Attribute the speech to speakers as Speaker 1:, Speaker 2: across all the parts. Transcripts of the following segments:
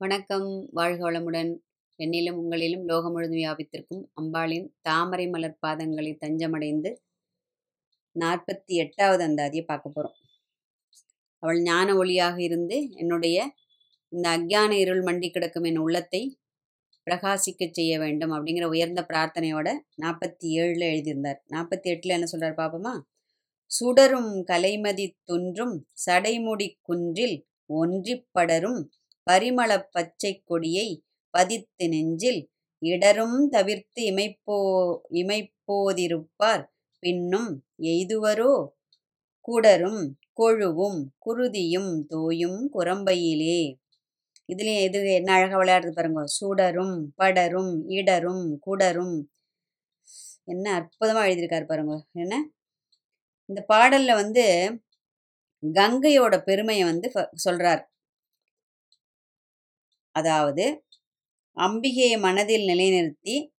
Speaker 1: வணக்கம். வாழ்க வளமுடன். என்னிலும் உங்களிலும் லோகம் முழுதும் வியாபித்திருக்கும் அம்பாளின் தாமரை மலர் பாதங்களை தஞ்சமடைந்து நாற்பத்தி எட்டாவது அந்தாதியை பார்க்க போகிறோம் அவள் ஞான ஒளியாக இருந்து என்னுடைய இந்த அக்ஞான இருள் மண்டி கிடக்கும் என் உள்ளத்தை பிரகாசிக்கச் செய்ய வேண்டும் அப்படிங்கிற உயர்ந்த பிரார்த்தனையோட நாற்பத்தி ஏழில் எழுதியிருந்தார். நாற்பத்தி எட்டில் என்ன சொல்கிறார் பாப்போமா? சுடரும் கலைமதி தொன்றும் சடைமுடி குன்றில் ஒன்றிப்படரும் பரிமளப் பச்சைக் கொடியை பதித்து நெஞ்சில் இடரும் தவிர்த்து இமைப்போ இமைப்போதிருப்பார். பின்னும் எய்துவரோ? குடரும் கொழுவும் குருதியும் தோயும் குரம்பையிலே. இதுலேயும் எது என்ன அழகாக விளையாடுறது பாருங்க. சுடரும் படரும் இடரும் குடரும். என்ன அற்புதமாக எழுதியிருக்காரு பாருங்க. என்ன? இந்த பாடல்ல வந்து கங்கையோட பெருமையை வந்து ஃப- சொல்றார். அதாவது அம்பிகையை மனதில் நிலைநிறுத்தி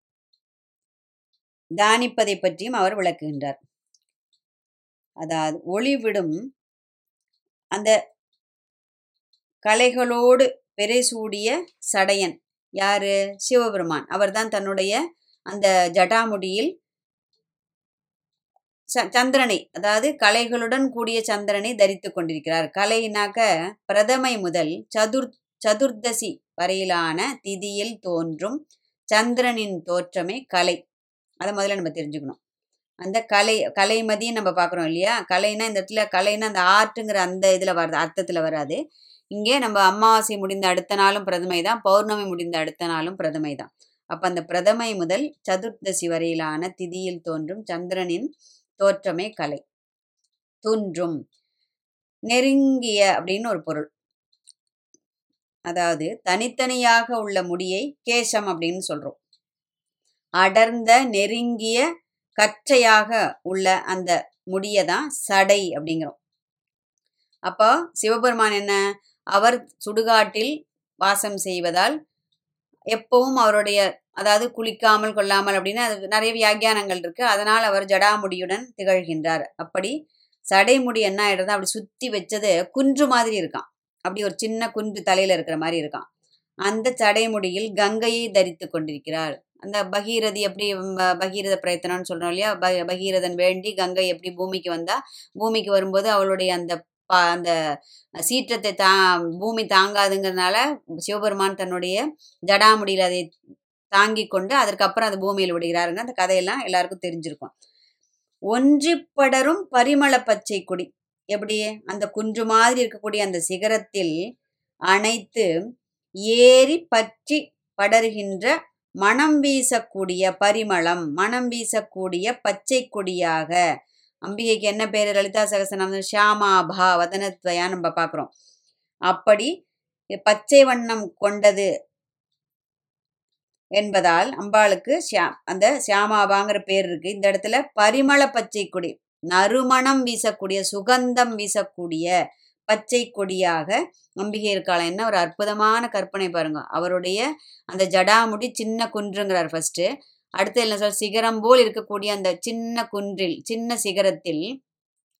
Speaker 1: தியானிப்பதை பற்றியும் அவர் விளக்குகின்றார். அதாவது ஒளிவிடும் அந்த கலைகளோடு பெருசூடிய சடையன் யாரு? சிவபெருமான். அவர்தான் தன்னுடைய அந்த ஜடாமுடியில் ச- சந்திரனை அதாவது கலைகளுடன் கூடிய சந்திரனை தரித்து கொண்டிருக்கிறார். கலைனாக்க பிரதமை முதல் சதுர் சதுர்தசி வரையிலான திதியில் தோன்றும் சந்திரனின் தோற்றமே கலை. அதை முதல்ல நம்ம தெரிஞ்சுக்கணும். அந்த கலை கலைமதியும் நம்ம பார்க்குறோம் இல்லையா? கலைனா இந்த இடத்துல கலைனா அந்த ஆர்ட்டுங்கிற அந்த இதில் வராது அர்த்தத்தில் வராது. இங்கே நம்ம அமாவாசை முடிந்த அடுத்த நாளும் பிரதமை தான் பௌர்ணமி முடிந்த அடுத்த நாளும் பிரதமை தான். அப்போ அந்த பிரதமை முதல் சதுர்தசி வரையிலான திதியில் தோன்றும் சந்திரனின் தோற்றமே கலை. துன்றும். நெருங்கிய அப்படின்னு ஒரு பொருள். அதாவது தனித்தனியாக உள்ள முடியை கேசம் அப்படின்னு சொல்றோம். அடர்ந்த நெருங்கிய கற்றையாக உள்ள அந்த முடியை தான் சடை அப்படிங்கிறோம். அப்போ சிவபெருமான் என்ன? அவர் சுடுகாட்டில் வாசம் செய்வதால் எப்பவும் அவருடைய அதாவது குளிக்காமல் கொள்ளாமல் அப்படின்னு அது நிறைய வியாக்கியானங்கள் இருக்கு. அதனால் அவர் ஜடாமுடியுடன் திகழ்கின்றார். அப்படி சடைமுடி என்ன ஆயிடுறது அப்படி சுத்தி வச்சது குன்று மாதிரி இருக்கான் அப்படி ஒரு சின்ன குன்று தலையில இருக்கிற மாதிரி இருக்கான். அந்த சடைமுடியில் கங்கையை தரித்து கொண்டிருக்கிறாள். அந்த பகீரதி எப்படி ப- பகீரத பிரயத்தனம்னு சொல்றோம் இல்லையா? ப- பகீரதன் வேண்டி கங்கை எப்படி பூமிக்கு வந்தா பூமிக்கு வரும்போது அவளுடைய அந்த பா அந்த சீற்றத்தை தா பூமி தாங்காதுங்கிறதுனால சிவபெருமான் தன்னுடைய ஜடாமுடியில் அதை தாங்கி கொண்டு அதற்கப்புறம் அது பூமியில் விடுகிறாருங்க அந்த கதையெல்லாம் எல்லாருக்கும் தெரிஞ்சிருக்கும். ஒன்றிப்படரும் பரிமள பச்சை கொடி. எப்படி? அந்த குன்று மாதிரி இருக்கக்கூடிய அந்த சிகரத்தில் அனைத்து ஏறி பற்றி படர்கின்ற மனம் வீசக்கூடிய பரிமளம் மனம் வீசக்கூடிய பச்சை கொடியாக. அம்பிகைக்கு என்ன பேரு? லலிதா சகசனம் ஷியாமாபா வதனத்வயா நம்ம பார்க்குறோம். அப்படி பச்சை வண்ணம் கொண்டது என்பதால் அம்பாளுக்கு ஷியா அந்த ஷியாமாபாங்கிற பேர் இருக்கு. இந்த இடத்துல பரிமள பச்சை கொடி நறுமணம் வீசக்கூடிய சுகந்தம் வீசக்கூடிய பச்சை கொடியாக அம்பிகை இருக்காளாம் என்ன ஒரு அற்புதமான கற்பனை பாருங்க. அவருடைய அந்த ஜடாமுடி சின்ன குன்றுங்கிறார் ஃபர்ஸ்ட் அடுத்து என்ன சொல் சிகரம் போல் இருக்கக்கூடிய அந்த சின்ன குன்றில் சின்ன சிகரத்தில்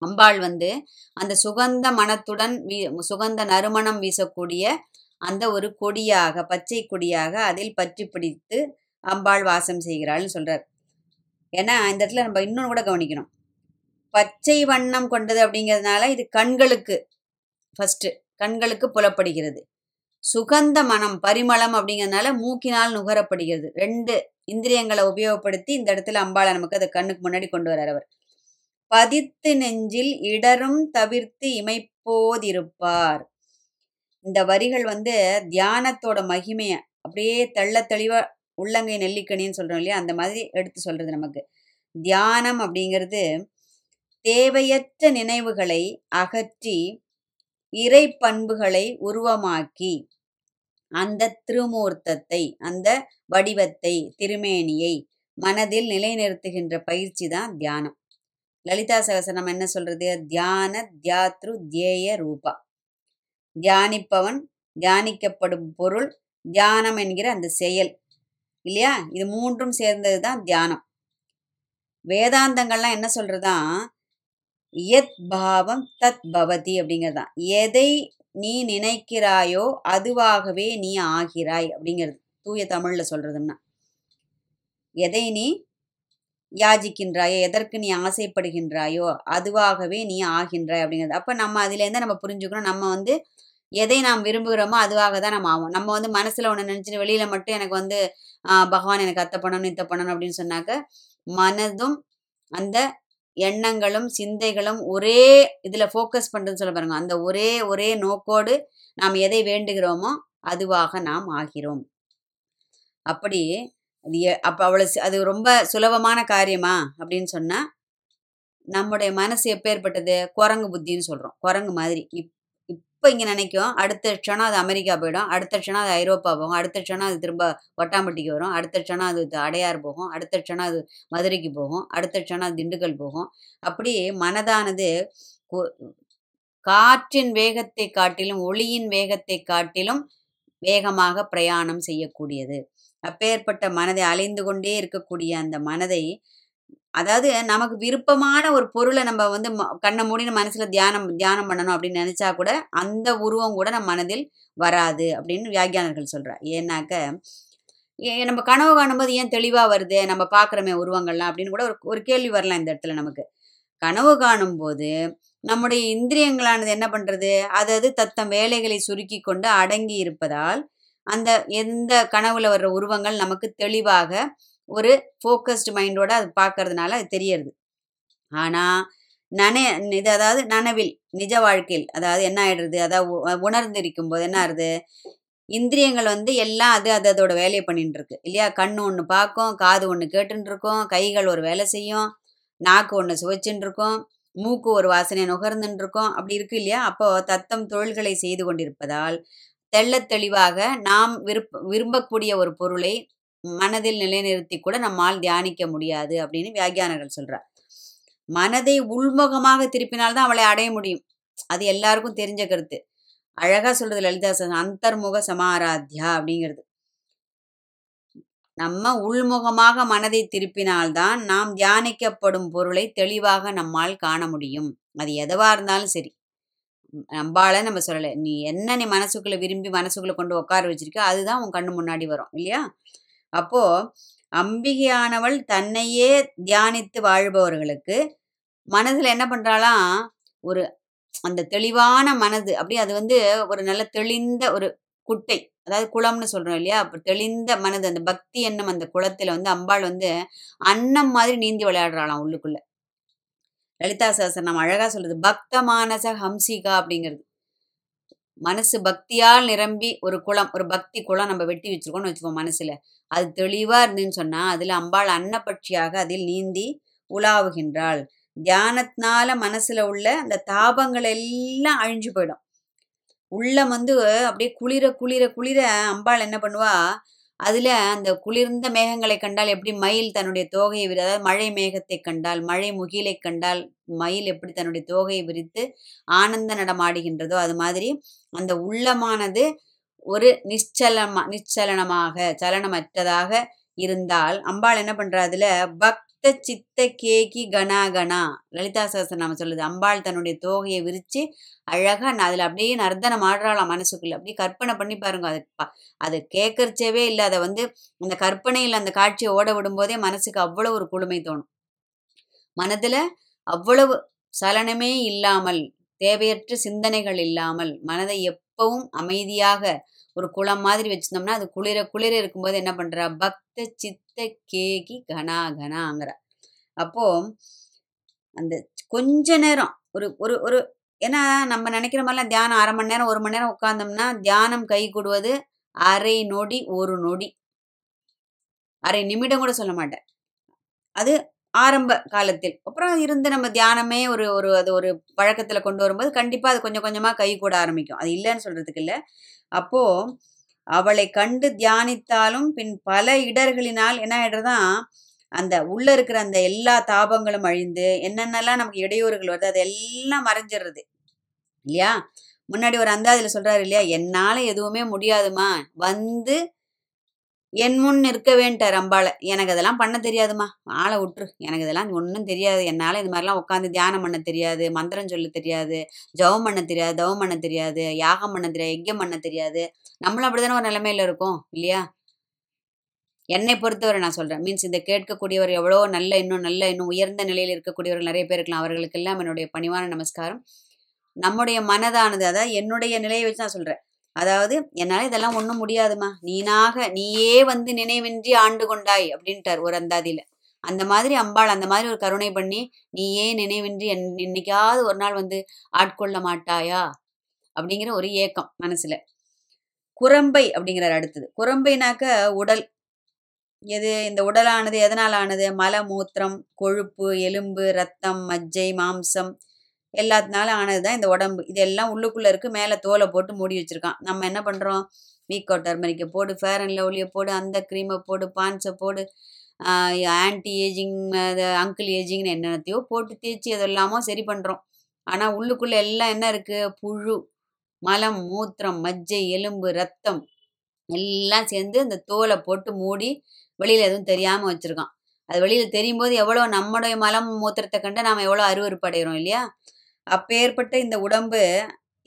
Speaker 1: அம்பாள் வந்து அந்த சுகந்த மனத்துடன் வீ சுகந்த நறுமணம் வீசக்கூடிய அந்த ஒரு கொடியாக பச்சை கொடியாக அதில் பற்றி பிடித்து அம்பாள் வாசம் செய்கிறாள்னு சொல்றார். ஏன்னா இந்த இடத்துல நம்ம இன்னொன்று கூட கவனிக்கணும். பச்சை வண்ணம் கொண்டது அப்படிங்கிறதுனால இது கண்களுக்கு ஃபர்ஸ்ட் கண்களுக்கு புலப்படுகிறது. சுகந்த மனம் பரிமளம் அப்படிங்கிறதுனால மூக்கினால் நுகரப்படுகிறது. ரெண்டு இந்திரியங்களை உபயோகப்படுத்தி இந்த இடத்துல அம்பாளை நமக்கு அதை கண்ணுக்கு முன்னாடி கொண்டு வர்றார் அவர். பதித்து நெஞ்சில் இடரும் தவிர்த்து இமைப்போதிருப்பார். இந்த வரிகள் வந்து தியானத்தோட மகிமையை அப்படியே தெள்ள தெளிவா உள்ளங்கை நெல்லிக்கனின்னு சொல்றோம் இல்லையா? அந்த மாதிரி எடுத்து சொல்றது நமக்கு. தியானம் அப்படிங்கிறது தேவையற்ற நினைவுகளை அகற்றி இறை பண்புகளை உருவமாக்கி அந்த திருமூர்த்தத்தை அந்த வடிவத்தை திருமேனியை மனதில் நிலைநிறுத்துகின்ற பயிற்சி தான் தியானம். லலிதா சகசனம் என்ன சொல்றது? தியான தியாத்ரு தியேய ரூபா. தியானிப்பவன் தியானிக்கப்படும் பொருள் தியானம் என்கிற அந்த செயல் இல்லையா? இது மூன்றும் சேர்ந்தது தான் தியானம். வேதாந்தங்கள்லாம் என்ன சொல்றதா? எத் பாவம் தத் பவதி அப்படிங்கிறதான் எதை நீ நினைக்கிறாயோ அதுவாகவே நீ ஆகிறாய் அப்படிங்கிறது. தூய தமிழில் சொல்கிறதுன்னா எதை நீ யாஜிக்கின்றாயோ எதற்கு நீ ஆசைப்படுகின்றாயோ அதுவாகவே நீ ஆகின்றாய் அப்படிங்கிறது. அப்போ நம்ம அதுலேருந்து நம்ம புரிஞ்சுக்கணும். நம்ம வந்து எதை நாம் விரும்புகிறோமோ அதுவாக தான் நம்ம ஆகும் நம்ம வந்து மனசில் ஒன்று நினச்சிட்டு வெளியில் மட்டும் எனக்கு வந்து பகவான் எனக்கு அத்தை பண்ணணும் இத்தை பண்ணணும் அப்படின்னு சொன்னாக்க மனதும் அந்த எண்ணங்களும் சிந்தைகளும் ஒரே இதில் ஃபோக்கஸ் பண்ணுறது சொல்ல பாருங்க. அந்த ஒரே ஒரே நோக்கோடு நாம் எதை வேண்டுகிறோமோ அதுவாக நாம் ஆகிறோம். அப்படி அது எ- அவ்வளோ அது ரொம்ப சுலபமான காரியமா அப்படின்னு சொன்னால் நம்முடைய மனசு எப்பேற்பட்டது குரங்கு புத்தின்னு சொல்கிறோம் குரங்கு மாதிரி. இப் இப்போ இங்கே நினைக்கும் அடுத்த க்ஷணம் அது அமெரிக்கா போயிடும் அடுத்த க்ஷணம் அது ஐரோப்பா போகும் அடுத்த க்ஷணம் அது திரும்ப ஒட்டாம்பட்டிக்கு வரும் அடுத்த க்ஷணம் அது அடையார் போகும் அடுத்த க்ஷணம் அது மதுரைக்கு போகும் அடுத்த க்ஷணம் அது திண்டுக்கல் போகும். அப்படி மனதானது காற்றின் வேகத்தை காட்டிலும் ஒளியின் வேகத்தை காட்டிலும் வேகமாக பிரயாணம் செய்யக்கூடியது. அப்பேற்பட்ட மனதை அலைந்து கொண்டே இருக்கக்கூடிய அந்த மனதை அதாவது நமக்கு விருப்பமான ஒரு பொருளை நம்ம வந்து ம- கண்ணை மூடி மனசுல தியானம் தியானம் பண்ணணும் அப்படின்னு நினைச்சா கூட அந்த உருவம் கூட நம்ம மனதில் வராது அப்படின்னு வியாகியானர்கள் சொல்றா ஏன்னாக்க ஏ- நம்ம கனவு காணும்போது ஏன் தெளிவா வருது? நம்ம பார்க்குறோமே உருவங்கள்லாம் அப்படின்னு கூட ஒரு ஒரு கேள்வி வரலாம் இந்த இடத்துல நமக்கு. கனவு காணும்போது நம்முடைய இந்திரியங்களானது என்ன பண்றது? அதாவது தத்தம் வேலைகளை சுருக்கி கொண்டு அடங்கி இருப்பதால் அந்த எந்த கனவுல வர்ற உருவங்கள் நமக்கு தெளிவாக ஒரு ஃபோக்கஸ்டு மைண்டோட அது பார்க்கறதுனால அது தெரியறது. ஆனால் நன இது அதாவது நனவில் நிஜ வாழ்க்கையில் அதாவது என்ன ஆயிடுறது? அதாவது உணர்ந்திருக்கும் போது என்ன ஆகுது? இந்திரியங்கள் வந்து எல்லாம் அது அது அதோட வேலையை பண்ணிட்டு இருக்கு இல்லையா? கண்ணு ஒன்று பார்க்கும் காது ஒன்று கேட்டுன்னு இருக்கும் கைகள் ஒரு வேலை செய்யும் நாக்கு ஒன்று சுவைச்சுன்னு இருக்கும் மூக்கு ஒரு வாசனை நுகர்ந்துன்னு இருக்கும் அப்படி இருக்கு இல்லையா? அப்போ தத்தம் தொழில்களை செய்து கொண்டிருப்பதால் தெள்ள தெளிவாக நாம் விருப்ப விரும்பக்கூடிய ஒரு பொருளை மனதில் நிலைநிறுத்தி கூட நம்மால் தியானிக்க முடியாது அப்படின்னு வியாக்கியானர்கள் சொல்றார். மனதை உள்முகமாக திருப்பினால்தான் அவளை அடைய முடியும். அது எல்லாருக்கும் தெரிஞ்ச கருத்து. அழகா சொல்றது லலிதா அந்தர்முக சமாராத்யா அப்படிங்கிறது. நம்ம உள்முகமாக மனதை திருப்பினால்தான் நாம் தியானிக்கப்படும் பொருளை தெளிவாக நம்மால் காண முடியும். அது எதுவா இருந்தாலும் சரி. நம்பால நம்ம சொல்லலை. நீ என்ன நீ மனசுக்குள்ள விரும்பி மனசுக்குள்ள கொண்டு உட்கார வச்சிருக்க அதுதான் உன் கண்ணு முன்னாடி வரும் இல்லையா? அப்போ அம்பிகையானவள் தன்னையே தியானித்து வாழ்பவர்களுக்கு மனதில் என்ன பண்றாளாம் ஒரு அந்த தெளிவான மனது அப்படி அது வந்து ஒரு நல்ல தெளிந்த ஒரு குட்டை அதாவது குளம்னு சொல்றோம் இல்லையா? அப்ப தெளிந்த மனது அந்த பக்தி என்னும் அந்த குளத்துல வந்து அம்பாள் வந்து அன்னம் மாதிரி நீந்தி விளையாடுறாளாம் உள்ளுக்குள்ள. லலிதா சஹஸ்ரநாமம் அழகா சொல்றது பக்த மானச ஹம்சிகா அப்படிங்கிறது. மனசு பக்தியால் நிரம்பி ஒரு குளம் ஒரு பக்தி குளம் நம்ம வெட்டி வச்சிருக்கோம்னு வச்சுப்போம் மனசுல. அது தெளிவா இருந்துன்னு சொன்னா அதுல அம்பாள் அன்னப்பட்சியாக அதில் நீந்தி உலாவுகின்றாள். தியானத்தினால மனசுல உள்ள அந்த தாபங்கள் எல்லாம் அழிஞ்சு போயிடும். உள்ளம் வந்து அப்படியே குளிர குளிர குளிர அம்பாள் என்ன பண்ணுவா அதுல அந்த குளிர்ந்த மேகங்களை கண்டால் எப்படி மயில் தன்னுடைய தோகையை விரி அதாவது மழை மேகத்தை கண்டால் மழை முகிலை கண்டால் மயில் எப்படி தன்னுடைய தோகையை விரித்து ஆனந்த நடமாடுகின்றதோ அது மாதிரி அந்த உள்ளமானது ஒரு நிச்சலமா நிச்சலனமாக சலனமற்றதாக இருந்தால் அம்பாள் என்ன பண்றா அதுல பக் சித்த கேகி கணா கணா லலிதா நம்ம சொல்லுது. அம்பாள் தன்னுடைய தோகையை விரிச்சு அழகா ந- அதுல அப்படியே நர்த்தனம் ஆடுறாளாம் மனசுக்குள்ள. அப்படியே கற்பனை பண்ணி பாருங்க. அது அது கேட்கறச்சவே இல்லை. அதை வந்து அந்த கற்பனையில் அந்த காட்சியை ஓட விடும்போதே மனசுக்கு அவ்வளவு ஒரு குளுமை தோணும். மனதுல அவ்வளவு சலனமே இல்லாமல் தேவையற்ற சிந்தனைகள் இல்லாமல் மனதை எப் எப்பவும் அமைதியாக ஒரு குளம் மாதிரி வச்சிருந்தோம்னா அது குளிர குளிர இருக்கும்போது என்ன பண்றா? பக்த சித்த கேகி கனா கனாங்கிற. அப்போ அந்த கொஞ்ச நேரம் ஒரு ஒரு ஒரு ஏன்னா நம்ம நினைக்கிற மாதிரிலாம் தியானம் அரை மணி நேரம் ஒரு மணி நேரம் உட்கார்ந்தோம்னா தியானம் கை கூடுவது அரை நொடி ஒரு நொடி. அரை நிமிடம் கூட சொல்ல மாட்டேன். அது ஆரம்ப காலத்தில். அப்புறம் இருந்து நம்ம தியானமே ஒரு ஒரு அது ஒரு பழக்கத்துல கொண்டு வரும்போது கண்டிப்பா அது கொஞ்சம் கொஞ்சமா கை கூட ஆரம்பிக்கும். அது இல்லைன்னு சொல்றதுக்கு இல்லை. அப்போ அவளை கண்டு தியானித்தாலும் பின் பல இடர்களினால் என்ன ஆயிடுறதான் அந்த உள்ள இருக்கிற அந்த எல்லா தாபங்களும் அழிந்து என்னென்னலாம் நமக்கு இடையூறுகள் வருது அது எல்லாம் மறைஞ்சிடுறது. இல்லையா? முன்னாடி ஒரு அந்தாதியில் சொல்றாரு இல்லையா? என்னால எதுவுமே முடியாதுமா வந்து என் முன் நிற்க வேண்டார் அம்பாளை. எனக்கு அதெல்லாம் பண்ண தெரியாதுமா ஆளை விட்டுரு எனக்கு இதெல்லாம் ஒன்றும் தெரியாது. என்னால் இது மாதிரிலாம் உட்காந்து தியானம் பண்ண தெரியாது. மந்திரம் சொல்ல தெரியாது. ஜவம் பண்ண தெரியாது. தவம் பண்ண தெரியாது. யாகம் பண்ண தெரியாது. யஜ்யம் பண்ண தெரியாது. நம்மளும் அப்படிதானே ஒரு நிலைமையில இருக்கோம் இல்லையா? என்னை பொறுத்தவரை நான் சொல்கிறேன் மீன்ஸ் இதை கேட்கக்கூடியவர் எவ்வளோ நல்ல இன்னும் நல்ல இன்னும் உயர்ந்த நிலையில் இருக்கக்கூடியவர்கள் நிறைய பேர் இருக்கலாம். அவர்களுக்கெல்லாம் என்னுடைய பணிவான நமஸ்காரம். நம்முடைய மனதானது அதாவது என்னுடைய நிலையை வச்சு நான் சொல்கிறேன் அதாவது என்னால் இதெல்லாம் ஒன்றும் முடியாதுமா நீனாக நீயே வந்து நினைவின்றி ஆண்டு கொண்டாய் அப்படின்ட்டார் ஒரு அந்தாதியில். அந்த மாதிரி அம்பாள் அந்த மாதிரி ஒரு கருணை பண்ணி நீயே நினைவின்றி என் இன்னைக்காவது ஒரு நாள் வந்து ஆட்கொள்ள மாட்டாயா? அப்படிங்கிற ஒரு ஏக்கம் மனசுல. குரம்பை அப்படிங்கிறார் அடுத்தது. குரம்பைனாக்க உடல். எது இந்த உடலானது எதனால் ஆனது மல மூத்திரம் கொழுப்பு எலும்பு ரத்தம் மஜ்ஜை மாம்சம் எல்லாத்தினால ஆனது தான் இந்த உடம்பு. இதெல்லாம் உள்ளுக்குள்ளே இருக்குது மேலே தோலை போட்டு மூடி வச்சுருக்கான். நம்ம என்ன பண்ணுறோம் வீக்கோ டர்மரிக்கை போடு ஃபேர் அண்ட் லவ்லியை போடு அந்த க்ரீமை போடு பான்ஸை போடு ஆன்டி ஏஜிங் அங்கிள் ஏஜிங்னு என்னென்னத்தையோ போட்டு தேய்ச்சி அதெல்லாமோ சரி பண்ணுறோம் ஆனால் உள்ளுக்குள்ளே எல்லாம் என்ன இருக்குது புழு மலம் மூத்திரம் மஜ்ஜை எலும்பு ரத்தம் எல்லாம் சேர்ந்து அந்த தோலை போட்டு மூடி வெளியில் எதுவும் தெரியாமல் வச்சுருக்கான். அது வெளியில் தெரியும் போது எவ்வளோ நம்முடைய மலம் மூத்திரத்தை கண்டு நாம் எவ்வளோ அருவருப்படைகிறோம் இல்லையா? அப்பேற்பட்ட இந்த உடம்பு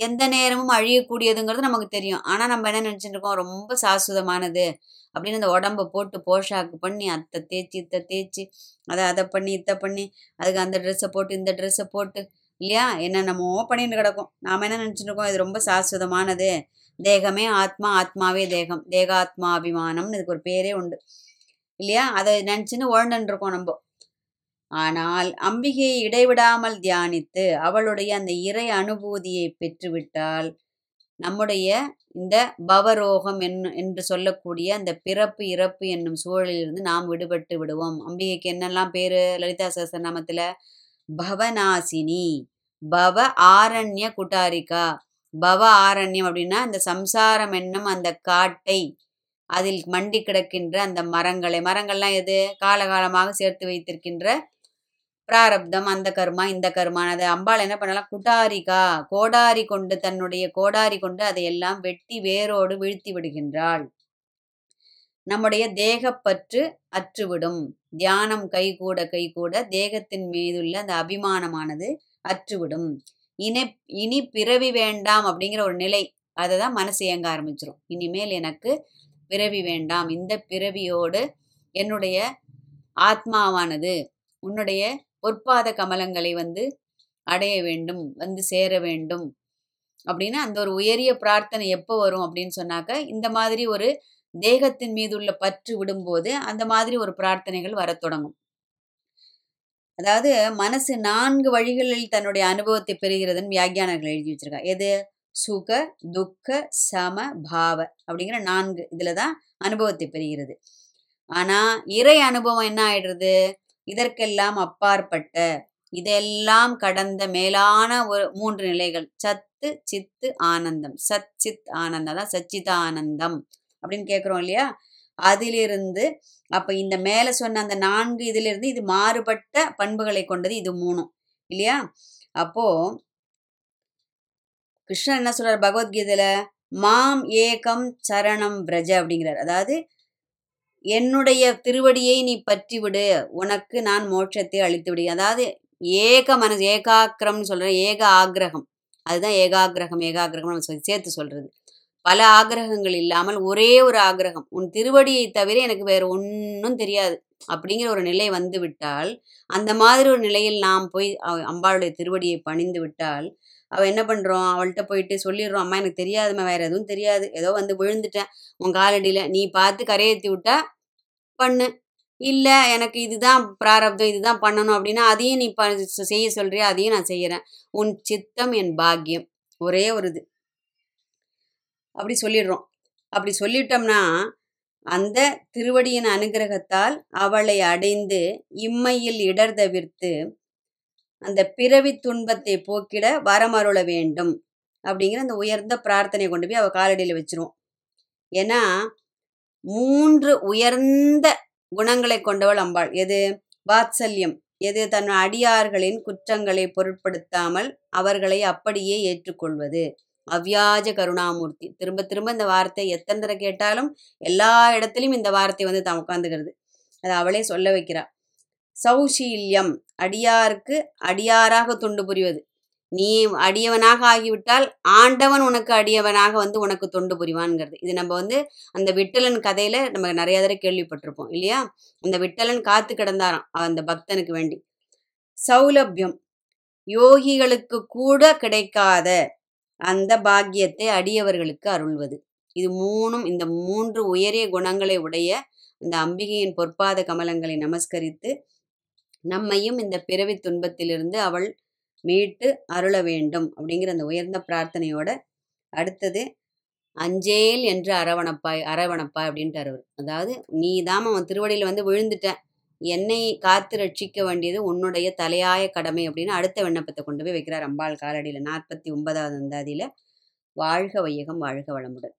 Speaker 1: எந்த நேரமும் அழியக்கூடியதுங்கிறது நமக்கு தெரியும். ஆனால் நம்ம என்ன நினச்சிட்டு இருக்கோம் ரொம்ப சாஸ்வதமானது. அப்படின்னு இந்த உடம்ப போட்டு போஷாக்கு பண்ணி அத்தை தேய்ச்சி இத்தை தேய்ச்சி அதை அதை பண்ணி இத்தை பண்ணி அதுக்கு அந்த ட்ரெஸ்ஸை போட்டு இந்த ட்ரெஸ்ஸை போட்டு இல்லையா? என்னென்னமோ பண்ணிட்டு கிடக்கும். நாம் என்ன நினச்சிட்டு இருக்கோம் இது ரொம்ப சாஸ்வதமானது. தேகமே ஆத்மா ஆத்மாவே தேகம். தேகாத்மா அபிமானம்னு இதுக்கு ஒரு பேரே உண்டு. இல்லையா? அதை நினச்சின்னு உழண்டுருக்கோம் நம்ம. ஆனால் அம்பிகையை இடைவிடாமல் தியானித்து அவளுடைய அந்த இறை அனுபூதியை பெற்றுவிட்டால் நம்முடைய இந்த பவரோகம் என் என்று சொல்லக்கூடிய அந்த பிறப்பு இறப்பு என்னும் சூழலிலிருந்து நாம் விடுபட்டு விடுவோம். அம்பிகைக்கு என்னெல்லாம் பேரு? லலிதா சகஸ்ரநாமத்துல பவநாசினி பவ ஆரண்ய குட்டாரிகா. பவ ஆரண்யம் அப்படின்னா இந்த சம்சாரம் என்னும் அந்த காட்டை அதில் மண்டி கிடக்கின்ற அந்த மரங்களை. மரங்கள்லாம் எது? காலகாலமாக சேர்த்து வைத்திருக்கின்ற பிராரப்தம் அந்த கர்மா இந்த கர்மான் அது அம்பாள் என்ன பண்ணலாம்? குடாரிகா கோடாரி கொண்டு தன்னுடைய கோடாரி கொண்டு அதையெல்லாம் வெட்டி வேரோடு வீழ்த்தி விடுகின்றாள். நம்முடைய தேகப்பற்று அற்றுவிடும். தியானம் கைகூட கைகூட தேகத்தின் மீதுள்ள அந்த அபிமானமானது அற்றுவிடும். இனி இனி பிறவி வேண்டாம் அப்படிங்கிற ஒரு நிலை அதை தான் மனசு இயங்க ஆரம்பிச்சிடும் இனிமேல் எனக்கு பிறவி வேண்டாம். இந்த பிறவியோடு என்னுடைய ஆத்மாவானது உன்னுடைய பொற்பாத கமலங்களை வந்து அடைய வேண்டும் வந்து சேர வேண்டும் அப்படின்னு அந்த ஒரு உயரிய பிரார்த்தனை எப்போ வரும் அப்படின்னு சொன்னாக்க இந்த மாதிரி ஒரு தேகத்தின் மீது உள்ள பற்று விடும்போது அந்த மாதிரி ஒரு பிரார்த்தனைகள் வரத் தொடங்கும். அதாவது மனசு நான்கு வழிகளில் தன்னுடைய அனுபவத்தை பெறுகிறதுன்னு வியாக்கியானர்கள் எழுதி வச்சிருக்கா. எது? சுக துக்க சம பாவ அப்படிங்கிற நான்கு இதுல தான் அனுபவத்தை பெறுகிறது. ஆனா இறை அனுபவம் என்ன ஆயிடுறது? இதற்கெல்லாம் அப்பாற்பட்ட இதெல்லாம் கடந்த மேலான ஒரு மூன்று நிலைகள். சத்து சித்து ஆனந்தம். சத் சித் ஆனந்தம். தான் சச்சித ஆனந்தம் அப்படின்னு கேட்குறோம் இல்லையா? அதிலிருந்து அப்போ இந்த மேலே சொன்ன அந்த நான்கு இதிலிருந்து இது மாறுபட்ட பண்புகளை கொண்டது இது மூணும் இல்லையா? அப்போ கிருஷ்ணன் என்ன சொல்றார் பகவத்கீதையில? மாம் ஏகம் சரணம் பிரஜ அப்படிங்கிறார். அதாவது என்னுடைய திருவடியை நீ பற்றி விடு உனக்கு நான் மோட்சத்தை அளித்து விடு அதாவது ஏக மனசு ஏகாக்கிரம்னு சொல்கிறேன் ஏக ஆக்ரகம் அதுதான் ஏகாகிரகம் ஏகாகிரகம் நம்ம சொல்லி சேர்த்து சொல்கிறது பல ஆகிரகங்கள் இல்லாமல் ஒரே ஒரு ஆக்கிரகம் உன் திருவடியை தவிர எனக்கு வேற ஒன்றும் தெரியாது அப்படிங்கிற ஒரு நிலை வந்து விட்டால் அந்த மாதிரி ஒரு நிலையில் நாம் போய் அம்பாளுடைய திருவடியை பணிந்து விட்டால் அவள் என்ன பண்ணுறோம் அவள்கிட்ட போயிட்டு சொல்லிடுறோம் அம்மா எனக்கு தெரியாதும்மா வேற எதுவும் தெரியாது. ஏதோ வந்து விழுந்துட்டேன். உன் காலடியில் நீ பார்த்து கரையேற்றி விட்டா பண்ணு. இல்லை எனக்கு இதுதான் பிராரப்தம் இதுதான் பண்ணணும் அப்படின்னா அதையும் நீ ப செய்ய சொல்றியா? அதையும் நான் செய்கிறேன் உன் சித்தம் என் பாக்கியம். ஒரே ஒரு இது. அப்படி சொல்லிடுறோம். அப்படி சொல்லிட்டோம்னா அந்த திருவடியின் அனுகிரகத்தால் அவளை அடைந்து இம்மையில் இடர் தவிர்த்து அந்த பிறவி துன்பத்தை போக்கிட வரமருள வேண்டும் அப்படிங்கிற அந்த உயர்ந்த பிரார்த்தனை கொண்டு போய் அவள் காலடியில் வச்சிருவோம். ஏன்னா மூன்று உயர்ந்த குணங்களை கொண்டவள் அம்பாள். எது? வாத்சல்யம். எது? தன் அடியார்களின் குற்றங்களை பொருட்படுத்தாமல் அவர்களை அப்படியே ஏற்றுக்கொள்வது. அவ்யாஜ கருணாமூர்த்தி. திரும்ப திரும்ப இந்த வார்த்தை எத்தனை தடவை கேட்டாலும் எல்லா இடத்துலையும் இந்த வார்த்தை வந்து தான் உட்காந்துக்கிறது அதை அவளே சொல்ல வைக்கிறா. சௌஷீல்யம் அடியாருக்கு அடியாராக தொண்டு புரிவது. நீ அடியவனாக ஆகிவிட்டால் ஆண்டவன் உனக்கு அடியவனாக வந்து உனக்கு தொண்டு புரிவான்ங்கிறது. இது நம்ம வந்து அந்த விட்டலன் கதையில நம்ம நிறைய தடவை கேள்விப்பட்டிருப்போம் இல்லையா? அந்த விட்டலன் காத்து கிடந்தாராம் அந்த பக்தனுக்கு வேண்டி. சௌலபியம் யோகிகளுக்கு கூட கிடைக்காத அந்த பாக்கியத்தை அடியவர்களுக்கு அருள்வது. இது மூணும் இந்த மூன்று உயரிய குணங்களை உடைய இந்த அம்பிகையின் பொற்பாத கமலங்களை நமஸ்கரித்து நம்மையும் இந்த பிறவி துன்பத்திலிருந்து அவள் மீட்டு அருள வேண்டும் அப்படிங்கிற அந்த உயர்ந்த பிரார்த்தனையோட அடுத்தது அஞ்சேல் என்று அரவணப்பாய் அரவணப்பாய் அப்படின்ட்டு அவர். அதாவது நீ தாம அவன் திருவடியில் வந்து விழுந்துட்ட என்னை காத்து ரட்சிக்க வேண்டியது உன்னுடைய தலையாய கடமை அப்படின்னு அடுத்த விண்ணப்பத்தை கொண்டு போய் வைக்கிறார் அம்பாள் காலடியில். நாற்பத்தி ஒன்பதாவது அந்தாதியில் வாழ்க வையகம் வாழ்க வளமுடன்.